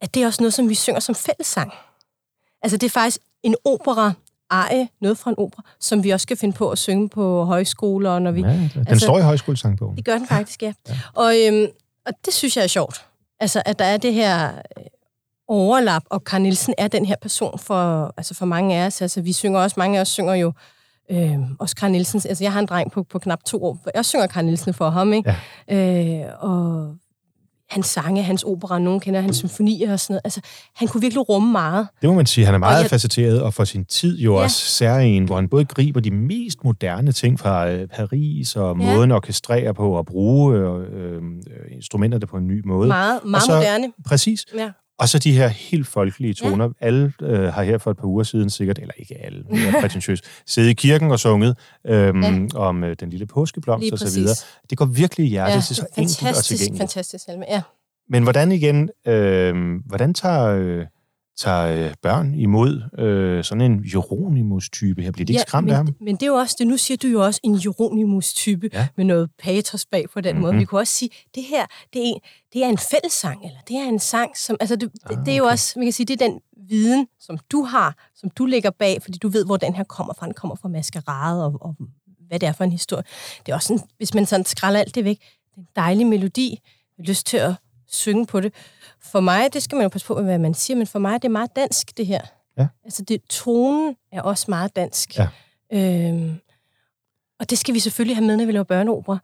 at det er også noget, som vi synger som fællessang. Altså det er faktisk en opera, arie, noget fra en opera, som vi også skal finde på at synge på højskoler, når vi... Ja, den altså- står i højskolesangbogen. Det gør den faktisk, ja. Og, øhm, og det synes jeg er sjovt. Altså, at der er det her øh, overlap, og Karl Nielsen er den her person for, altså for mange af os. Altså, vi synger også, mange af os synger jo øh, også Karl Nielsens. Altså, jeg har en dreng på, på knap to år. Jeg synger Karl Nielsen for ham, ikke? Ja. Øh, og hans sange, hans opera, nogen kender hans symfonier og sådan noget. Altså, han kunne virkelig rumme meget. Det må man sige. Han er meget Og jeg... facetteret, og for sin tid jo. Ja. også særlig hvor han både griber de mest moderne ting fra øh, Paris, og Ja. måden at orkestrere på, og bruge øh, øh, instrumenterne på en ny måde. Meget, meget Og så- moderne. Præcis. Ja. Og så de her helt folkelige toner. Ja. Alle øh, har her for et par uger siden sikkert, eller ikke alle, det er prætentiøst, siddet i kirken og sunget øhm, ja. om øh, den lille påskeblomst Lige og så videre. Det går virkelig i hjertet. Ja, det er så enkelt og fantastisk, tilgængeligt. fantastisk salme. Ja. Men hvordan igen, øh, hvordan tager, øh, tager øh, børn imod øh, sådan en Jeronimus-type her? Bliver de ikke skræmt men, af ham? Men det er jo også, det, nu siger du jo også en Jeronimus-type Ja. ja. med noget patos bag på den Mhm. mm-hmm. måde. Vi kunne også sige, det her, det er, en, det er en fællessang, eller det er en sang, som, altså det, ah, det er jo okay. også, man kan sige, det er den viden, som du har, som du lægger bag, fordi du ved, hvor den her kommer fra. Den kommer fra maskerade, og, og hvad det er for en historie. Det er også sådan, hvis man sådan skræller alt det væk, det er en dejlig melodi, lyst til at synge på det. For mig, det skal man jo passe på med, hvad man siger, men for mig, det er meget dansk, det her. Ja. Altså, det, tonen er også meget dansk. Ja. Øhm, og det skal vi selvfølgelig have med, når vi laver børneopera.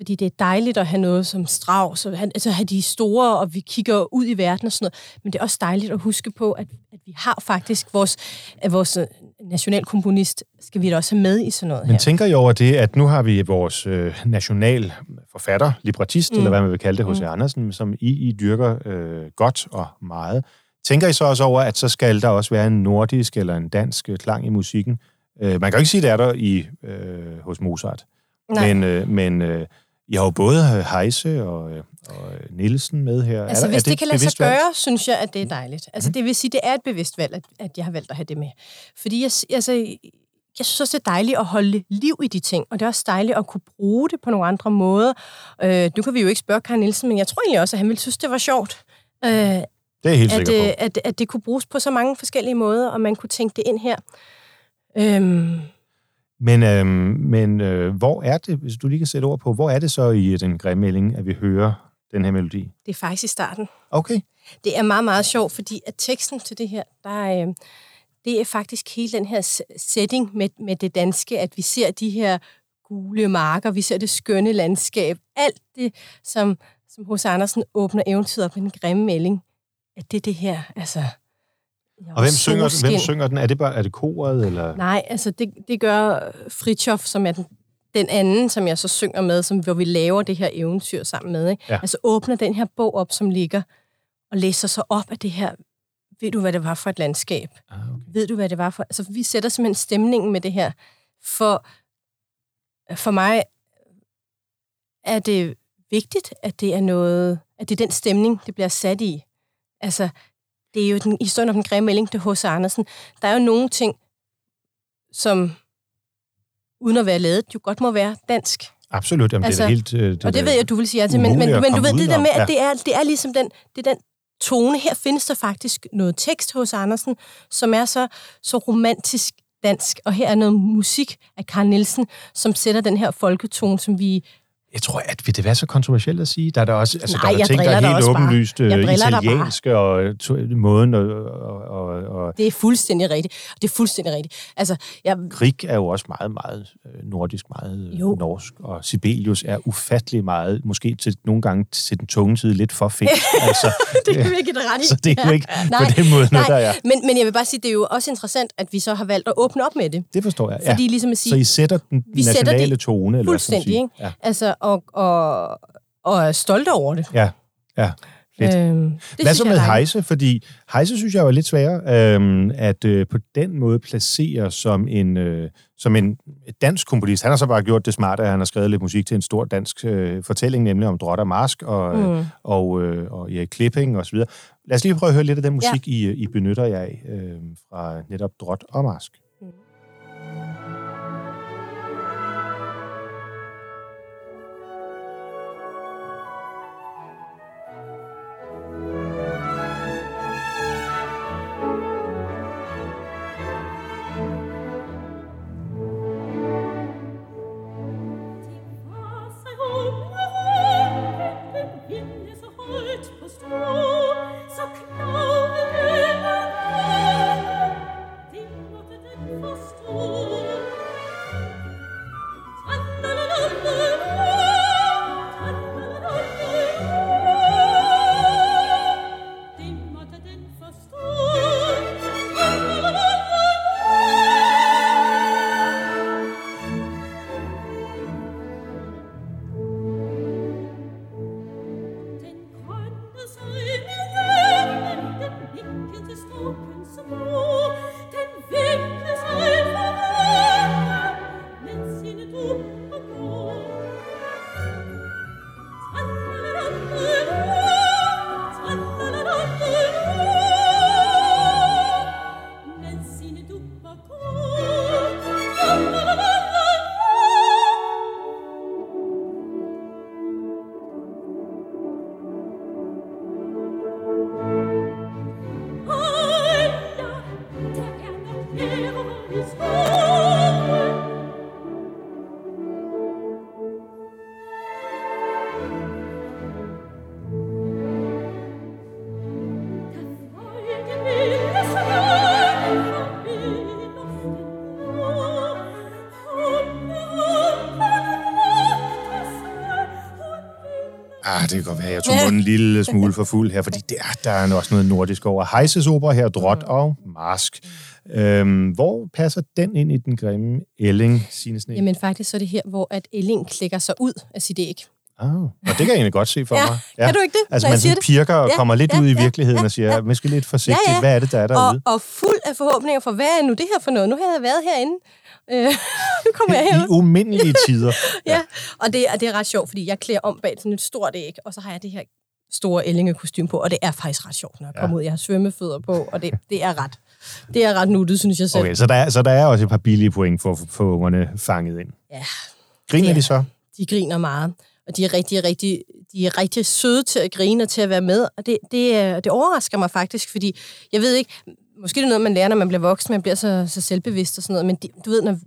Fordi det er dejligt at have noget som Strauss, og han- altså have de store, og vi kigger ud i verden og sådan noget. Men det er også dejligt at huske på, at, at vi har faktisk vores, at vores øh, nationalkomponist, skal vi da også have med i sådan noget Men her. tænker I over det, at nu har vi vores øh, national forfatter, librettist, mm. eller hvad man vil kalde det, H.C. Mm. Andersen, som I, I dyrker øh, godt og meget. Tænker I så også over, at så skal der også være en nordisk eller en dansk øh, klang i musikken? Øh, man kan jo ikke sige, det er der i, øh, hos Mozart. Nej. Men, øh, men øh, I har jo både Heise og, øh, og Nielsen med her. Altså, er der, hvis er det, det kan lade sig gøre, synes jeg, at det er dejligt. Altså, det vil sige, det er et bevidst valg, at, at jeg har valgt at have det med. Fordi jeg, altså, jeg synes også, det er dejligt at holde liv i de ting, og det er også dejligt at kunne bruge det på nogle andre måder. Øh, nu kan vi jo ikke spørge Karl Nielsen, men jeg tror egentlig også, at han ville synes, det var sjovt. Øh, Det er jeg helt at, sikker øh, på. at, at det kunne bruges på så mange forskellige måder, og man kunne tænke det ind her. Øhm, Men, øh, men øh, hvor er det, hvis du lige kan sætte ord på, hvor er det så i den grimmelding, at vi hører den her melodi? det er faktisk i starten. Okay. Det er meget, meget sjovt, fordi at teksten til det her, der er, øh, det er faktisk hele den her setting med, med det danske, at vi ser de her gule marker, vi ser det skønne landskab, alt det, som, som hos Andersen åbner eventyret op med den grimme melding, at det er det her, altså... ja, Og hvem synger, den? hvem synger den? Er det, bare, er det koret, eller? Nej, altså det, det gør Fritjof, som er den, den anden, som jeg så synger med, som, hvor vi laver det her eventyr sammen med. Ikke? Ja. Altså åbner den her bog op, som ligger, og læser så op af det her. Ved du, hvad det var for et landskab? Ah, okay. Ved du, hvad det var for... Altså, vi sætter simpelthen stemningen med det her. For, for mig er det vigtigt, at det er noget... At det er den stemning, det bliver sat i. Altså, det er jo den historien om den grimme melding til H.C. Andersen. Der er jo nogle ting, som uden at være lavet, jo godt må være dansk. Absolut, jamen, Altså, det er da helt... øh, Det Og det ved jeg, du vil sige ja til, men, men, men du ved det der med, Ja. at det er, det er ligesom den, det er den tone. Her findes der faktisk noget tekst hos Andersen, som er så, så romantisk dansk, og her er noget musik af Carl Nielsen, som sætter den her folketone, som vi... Jeg tror, at vil det være så kontroversielt at sige? Der er der også altså, Nej, der er ting, der er helt åbenlyst øh, italienske, og to, måden, og, og, og, Det er fuldstændig rigtigt. Det er fuldstændig rigtigt. Altså, jeg, Grieg er jo også meget, meget øh, nordisk, meget øh, Jo. norsk, og Sibelius er ufattelig meget, måske til, nogle gange til den tunge side lidt for fedt. *laughs* altså, det kan vi ikke *laughs* ret i. så det er jo ikke Nej, på den måde noget, der er. men, men jeg vil bare sige, det er jo også interessant, at vi så har valgt at åbne op med det. Det forstår jeg. Fordi ja. ligesom at sige, Så I sætter den vi sætter nationale det tone? Eller hvad fuldstændig, sige? ikke? Ja. Altså, og, og, og er stolte over det. ja, ja. Fedt. Øhm, det Hvad så med. Heise? Fordi Heise synes jeg jo er lidt sværere øhm, at øh, på den måde placere som en, øh, som en dansk komponist. Han har så bare gjort det smarte, at han har skrevet lidt musik til en stor dansk øh, fortælling, nemlig om Drot og Mask og, mm. øh, og, øh, og Erik Klipping og så videre. Lad os lige prøve at høre lidt af den musik, ja. I, I benytter jer af øh, fra netop Drot og Mask. Ah, det kan godt være, jeg tog munden en lille smule for fuld her, fordi der, der er også noget nordisk over. Heises opera her, Drot og Mask. Øhm, hvor passer den ind i den grimme Elling, Signe Sne? Jamen faktisk så er det her, hvor at Elling klikker sig ud af sit æg. Ah, og det kan jeg egentlig godt se for Ja, mig. kan du ikke det, Altså man siger sådan det? pirker og Ja, kommer lidt ja, ud i ja, virkeligheden ja, og siger, ja. måske lidt forsigtigt, Ja, ja. hvad er det, der er derude? Og, og fuld af forhåbninger for, hvad er nu det her for noget? Nu har jeg været herinde. Øh, *laughs* nu kommer jeg herud. I umindelige *laughs* tider. Ja, og det, og det er ret sjovt, fordi jeg klæder om bag sådan et stort æg, og så har jeg det her store ællingekostyme på, og det er faktisk ret sjovt, når jeg kommer ud. Jeg har svømmefødder på, og det, det er ret det er ret nuttet, synes jeg selv. Okay, så der, er, så der er også et par billige point for at få ungerne fanget ind. Ja, Griner Ja. de så? de griner meget, og de er rigtig, rigtig, de er rigtig søde til at grine og til at være med, og det, det, det overrasker mig faktisk, fordi jeg ved ikke, måske det er noget, man lærer, når man bliver voksen, man bliver så, så selvbevidst og sådan noget, men de, du ved, når,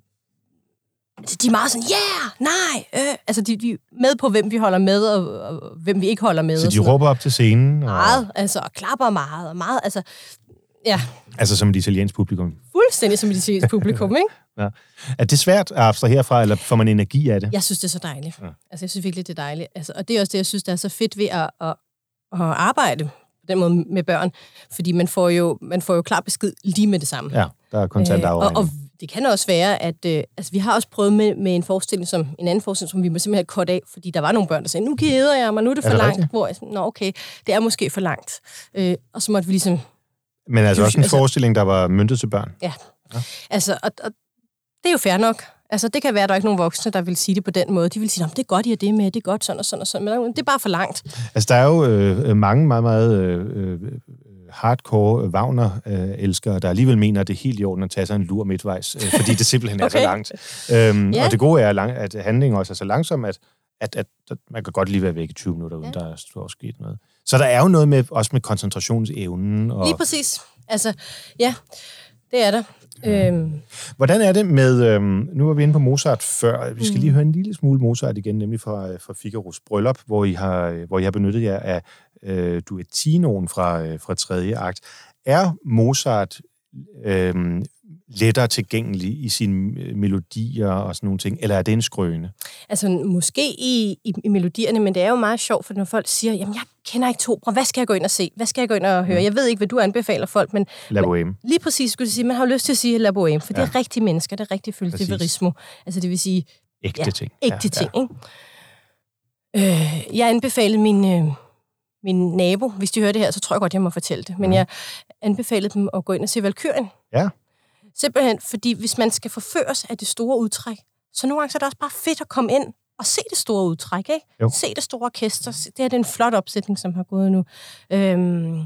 altså, de er meget sådan, yeah, nej, øh. altså de, de er med på, hvem vi holder med, og, og hvem vi ikke holder med. Så og de råber op til scenen? Og... meget, altså, og klapper meget, og meget, altså, Ja, Altså som et italiensk publikum. fuldstændig som et publikum, *laughs* ikke? Ja. Er det svært at abstrahere fra, eller får man energi af det? Jeg synes, det er så dejligt. Ja. Altså, jeg synes virkelig, det er dejligt. Altså, og det er også det, jeg synes, der er så fedt ved at, at, at arbejde på den måde med børn. Fordi man får jo, man får jo klar besked lige med det samme. Ja, der er kontant Øh, og, og det kan også være, at øh, altså, vi har også prøvet med, med en forestilling, som en anden forestilling, som vi må simpelthen have kort af, fordi der var nogle børn, der sagde, nu keder jeg mig, nu er det Er for det langt. rigtigt? Hvor jeg nå okay, det er måske for langt. Øh, og så måtte vi ligesom Men altså også en altså- forestilling, der var myndet til børn. Altså, og, og det er jo fair nok. Altså, det kan være, at der er ikke nogen voksne, der vil sige det på den måde. De vil sige, "Nå, men det er godt, I har det med, det er godt sådan og sådan og sådan. Men det er bare for langt. Altså, der er jo øh, mange meget, meget øh, øh, hardcore Wagner-elskere, der alligevel mener, at det er helt i orden at tage sig en lur midtvejs, øh, *laughs* fordi det simpelthen okay. er så langt. Øhm, Ja. Og det gode er, at handlingen også er så langsom, at, at, at, at man kan godt lige være væk i 20 minutter, uden Ja. der er sket noget. Så der er jo noget med, også med koncentrationsevnen. Og, Lige præcis. Altså, ja, det er der. Øhm, Hvordan er det med, øhm, nu var vi inde på Mozart før, vi skal Mm. lige høre en lille smule Mozart igen, nemlig fra, øh, fra Figaros Bryllup, hvor I har, hvor I har benyttet jer af øh, duettinoen fra, øh, fra tredje akt. Er Mozart øhm, lettere tilgængelig i sine øh, melodier og sådan nogle ting, eller er det en skrøne? altså, måske i, i, i melodierne, men det er jo meget sjovt, for når folk siger, jamen, jeg kender ikke to hvad skal jeg gå ind og se? Hvad skal jeg gå ind og høre? Jeg ved ikke, hvad du anbefaler folk, men La Boheme. lige præcis skulle jeg sige, man har jo lyst til at sige La Bohème, for ja. det er rigtige mennesker, det er rigtig verismo. Altså, det vil sige, Ægte Ja, ting. ægte ting, ikke? Øh, jeg anbefalede min, øh, min nabo, hvis de hører det her, så tror jeg godt, jeg må fortælle det, men Mhm. jeg anbefalede dem at gå ind og se Valkyrien. Ja. Simpelthen, fordi hvis man skal forføres af det store udtræk, så nogle gange så er det også bare fedt at komme ind og se det store udtræk, ikke? Jo. Se det store orkester. Se- Det her det er en flot opsætning, som har gået nu. Øhm,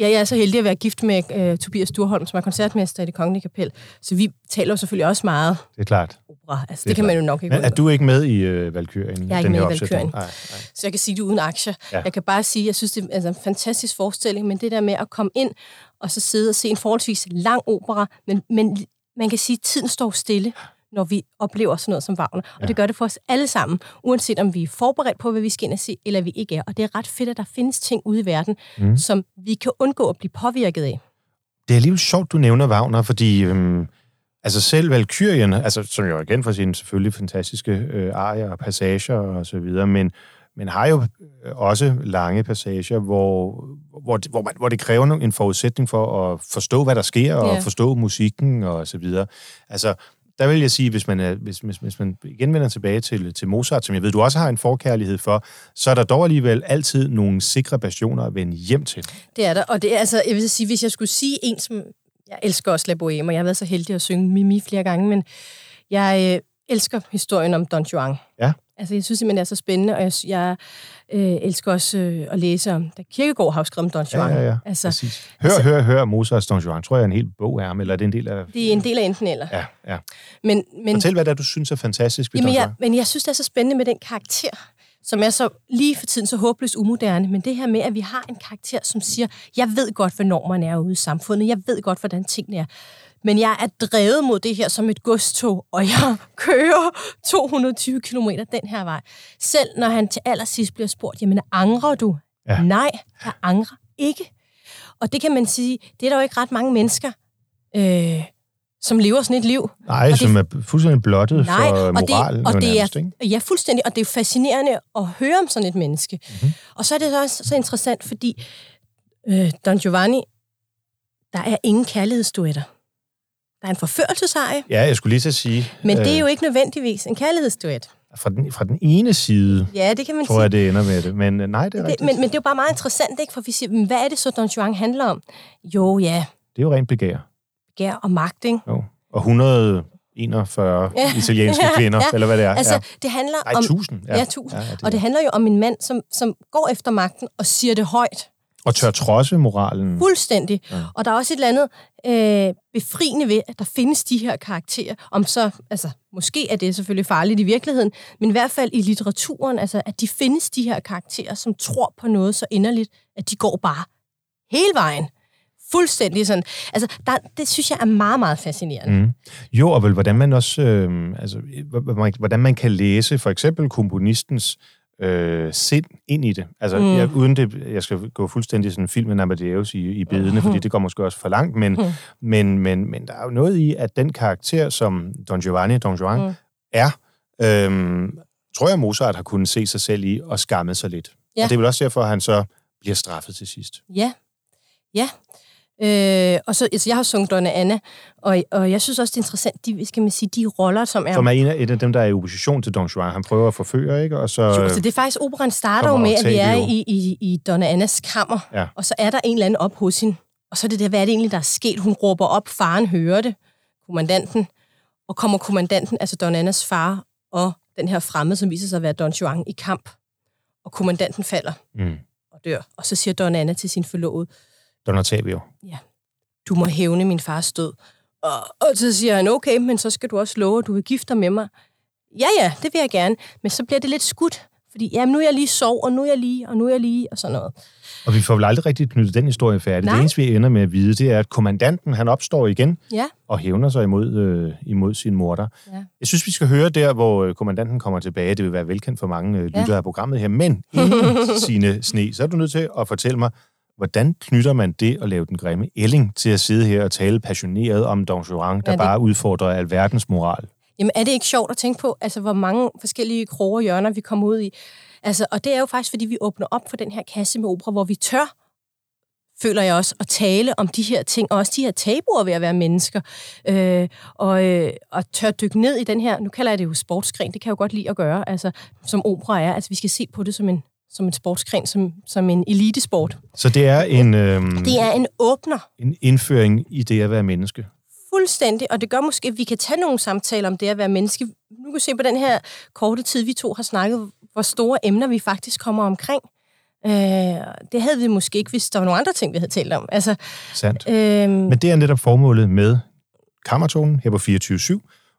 Ja, jeg er så heldig at være gift med øh, Tobias Durholm, som er koncertmester i det kongelige kapel. Så vi taler jo selvfølgelig også meget Det er klart. opera. Altså, det, Det kan man klart. jo nok ikke Men er du ikke med i øh, Valkyrien? Jeg er ikke med i? Valkyrien. Nej, nej. Så jeg kan sige det uden aktier. Ja. Jeg kan bare sige, at jeg synes, det er altså, en fantastisk forestilling, men det der med at komme ind og så sidde og se en forholdsvis lang opera, men, men man kan sige, at tiden står stille, når vi oplever sådan noget som Wagner. Og Ja. det gør det for os alle sammen, uanset om vi er forberedt på, hvad vi skal ind og se, eller vi ikke er. Og det er ret fedt, at der findes ting ude i verden, Mm. som vi kan undgå at blive påvirket af. Det er alligevel sjovt, du nævner Wagner, fordi øhm, altså selv Valkyrien, altså, som jo kendt for sine selvfølgelig fantastiske øh, arier og passager og så videre, men, men har jo øh, også lange passager, hvor, hvor, hvor, man, hvor det kræver en forudsætning for at forstå, hvad der sker, og forstå musikken og så videre. Altså, der vil jeg sige, hvis man, er, hvis, hvis, hvis man igen vender tilbage til, til Mozart, som jeg ved, du også har en forkærlighed for, så er der dog alligevel altid nogle sikre bastioner at vende hjem til. Det er der, og det er altså, jeg vil sige, hvis jeg skulle sige en, som jeg elsker også La Boheme, og jeg har været så heldig at synge Mimi flere gange, men jeg øh, elsker historien om Don Juan. Ja. Altså, jeg synes simpelthen, det er så spændende, og jeg, jeg øh, elsker også øh, at læse om, da Kirkegaard har skrevet om Don Ja, Juan. ja, ja. Altså, Præcis. Hør, hør, hør, Mozarts Don Juan. Tror jeg er en hel bog af ham, eller er det en del af... det er en del af enten eller. Ja, ja. Men, men, Fortæl, hvad det er, du synes er fantastisk ved jamen, Don jeg, Juan. men jeg synes, det er så spændende med den karakter, som er så lige for tiden så håbløst umoderne, men det her med, at vi har en karakter, som siger, jeg ved godt, hvad normerne er ude i samfundet, jeg ved godt, hvordan tingene er, men jeg er drevet mod det her som et godstog, og jeg *laughs* kører 220 km den her vej. Selv når han til allersidst bliver spurgt, jamen angrer du? Ja. Nej, jeg angrer ikke. Og det kan man sige, det er der jo ikke ret mange mennesker, øh, som lever sådan et liv. Nej, og det- som er fuldstændig blottet Nej, for og det, og det nærmest, er, ikke? ja, fuldstændig, og det er fascinerende at høre om sådan et menneske. Mhm. Mm-hmm. Og så er det så også så interessant, fordi øh, Don Giovanni, der er ingen kærlighedsduetter. Der er en forførelseseje, Ja, jeg skulle lige til at sige... men det er øh, jo ikke nødvendigvis en kærlighedsduet. Fra den, fra den ene side, Ja, det kan man tror sige. jeg, det ender med det. Men øh, nej, det er det, rigtigt. men, men det er jo bare meget interessant, ikke? For vi siger, hvad er det så, Don Juan handler om? Jo, ja, Det er jo rent begær. begær og magt, ikke? Jo. Og 141 Ja. italienske Ja, *laughs* kvinder, ja. eller hvad det er. Altså, ja. det handler Nej, om... 1000. Ja, 1000. Ja, ja, Og det handler jo om en mand, som, som går efter magten og siger det højt. Og tør trodse moralen. Fuldstændig. Ja. Og der er også et eller andet øh, befriende ved, at der findes de her karakterer. Om så, altså, måske er det selvfølgelig farligt i virkeligheden, men i hvert fald i litteraturen, altså, at de findes de her karakterer, som tror på noget så inderligt, at de går bare hele vejen. Fuldstændig sådan. Altså, der, det synes jeg er meget, meget fascinerende. Mm. Jo, og vel, hvordan man også, øh, altså, hvordan man kan læse for eksempel komponistens øh, sind ind i det. Altså, mm. jeg, uden det, jeg skal gå fuldstændig sådan filmen Amadeus i, i bedene, mm. fordi det går måske også for langt, men, mm. men, men, men der er jo noget i, at den karakter, som Don Giovanni, Don Juan, mm. er, øhm, tror jeg, Mozart har kunnet se sig selv i og skamme sig lidt. Ja. Og det er vel også derfor, at han så bliver straffet til sidst. Ja, ja. Øh, og så, altså, jeg har sunget Donna Anna, og, og jeg synes også, det er interessant, de, skal man sige, de roller, som er... Som er en af, et af dem, der er i opposition til Don Juan. Han prøver at forføre, ikke? Og så, Jo, så det er faktisk, operan starter jo med, at vi er i, i, i Donna Annas kammer, Ja. og så er der en eller anden op hos hende. Og så er det der, hvad er det egentlig, der er sket? Hun råber op, faren hører det, kommandanten, og kommer kommandanten, altså Donna Annas far, og den her fremmede, som viser sig at være Don Juan, i kamp. Og kommandanten falder Mm. og dør. Og så siger Donna Anna til sin forlovede, Don Octavio. du må hævne min fars død. Og, og så siger han, okay, men så skal du også love, at du vil gifte dig med mig. Ja, ja, det vil jeg gerne. Men så bliver det lidt skudt. Fordi, jamen, nu er jeg lige sov, og nu er jeg lige, og nu er jeg lige, og sådan noget. Og vi får vel aldrig rigtig knyttet den historie færdig. Nej. Det eneste, vi ender med at vide, det er, at kommandanten, han opstår igen Ja, og hævner sig imod, øh, imod sin morter. Ja. Jeg synes, vi skal høre der, hvor øh, kommandanten kommer tilbage. Det vil være velkendt for mange øh, lyttere Ja. af programmet her. Men inden *laughs* sine sne, så er du nødt til at fortælle mig, hvordan knytter man det at lave den grimme ælling til at sidde her og tale passioneret om Don Juan, der Ja, det- bare udfordrer alverdens moral? Jamen, er det ikke sjovt at tænke på, altså, hvor mange forskellige kroge og hjørner, vi kommer ud i? Altså, og det er jo faktisk, fordi vi åbner op for den her kasse med opera, hvor vi tør, føler jeg også, at tale om de her ting, og også de her tabuer ved at være mennesker, øh, og, øh, og tør dykke ned i den her, nu kalder jeg det jo sportsgren, det kan jeg jo godt lide at gøre, altså, som opera er, altså vi skal se på det som en, som en sportsgren, som, som en elitesport. Så det er en, øh, Det er en åbner, en indføring i det at være menneske. Fuldstændig, og det gør måske, at vi kan tage nogle samtaler om det at være menneske. Nu kan se på den her korte tid, vi to har snakket, hvor store emner vi faktisk kommer omkring. Øh, det havde vi måske ikke, hvis der var nogle andre ting, vi havde talt om. Altså, Sandt. øh, Men det er netop formålet med Kammertonen her på 24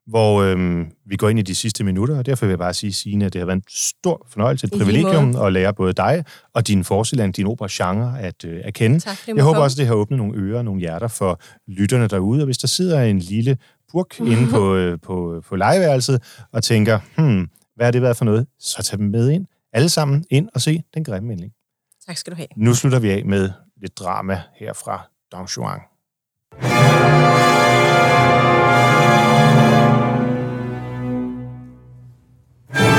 hvor øhm, vi går ind i de sidste minutter, og derfor vil jeg bare sige, Signe, at det har været en stor fornøjelse, et privilegium at lære både dig og din forsiland, din opera-genre at, øh, at kende. Tak, jeg håber komme. også, at det har åbnet nogle ører og nogle hjerter for lytterne derude, og hvis der sidder en lille purk *laughs* inde på, øh, på, på legeværelset og tænker, hmm, hvad har det været for noget, så tag dem med ind. Alle sammen ind og se Den Grimme Melding. tak skal du have. Nu slutter vi af med lidt drama her fra Don Juan. Con Yeah.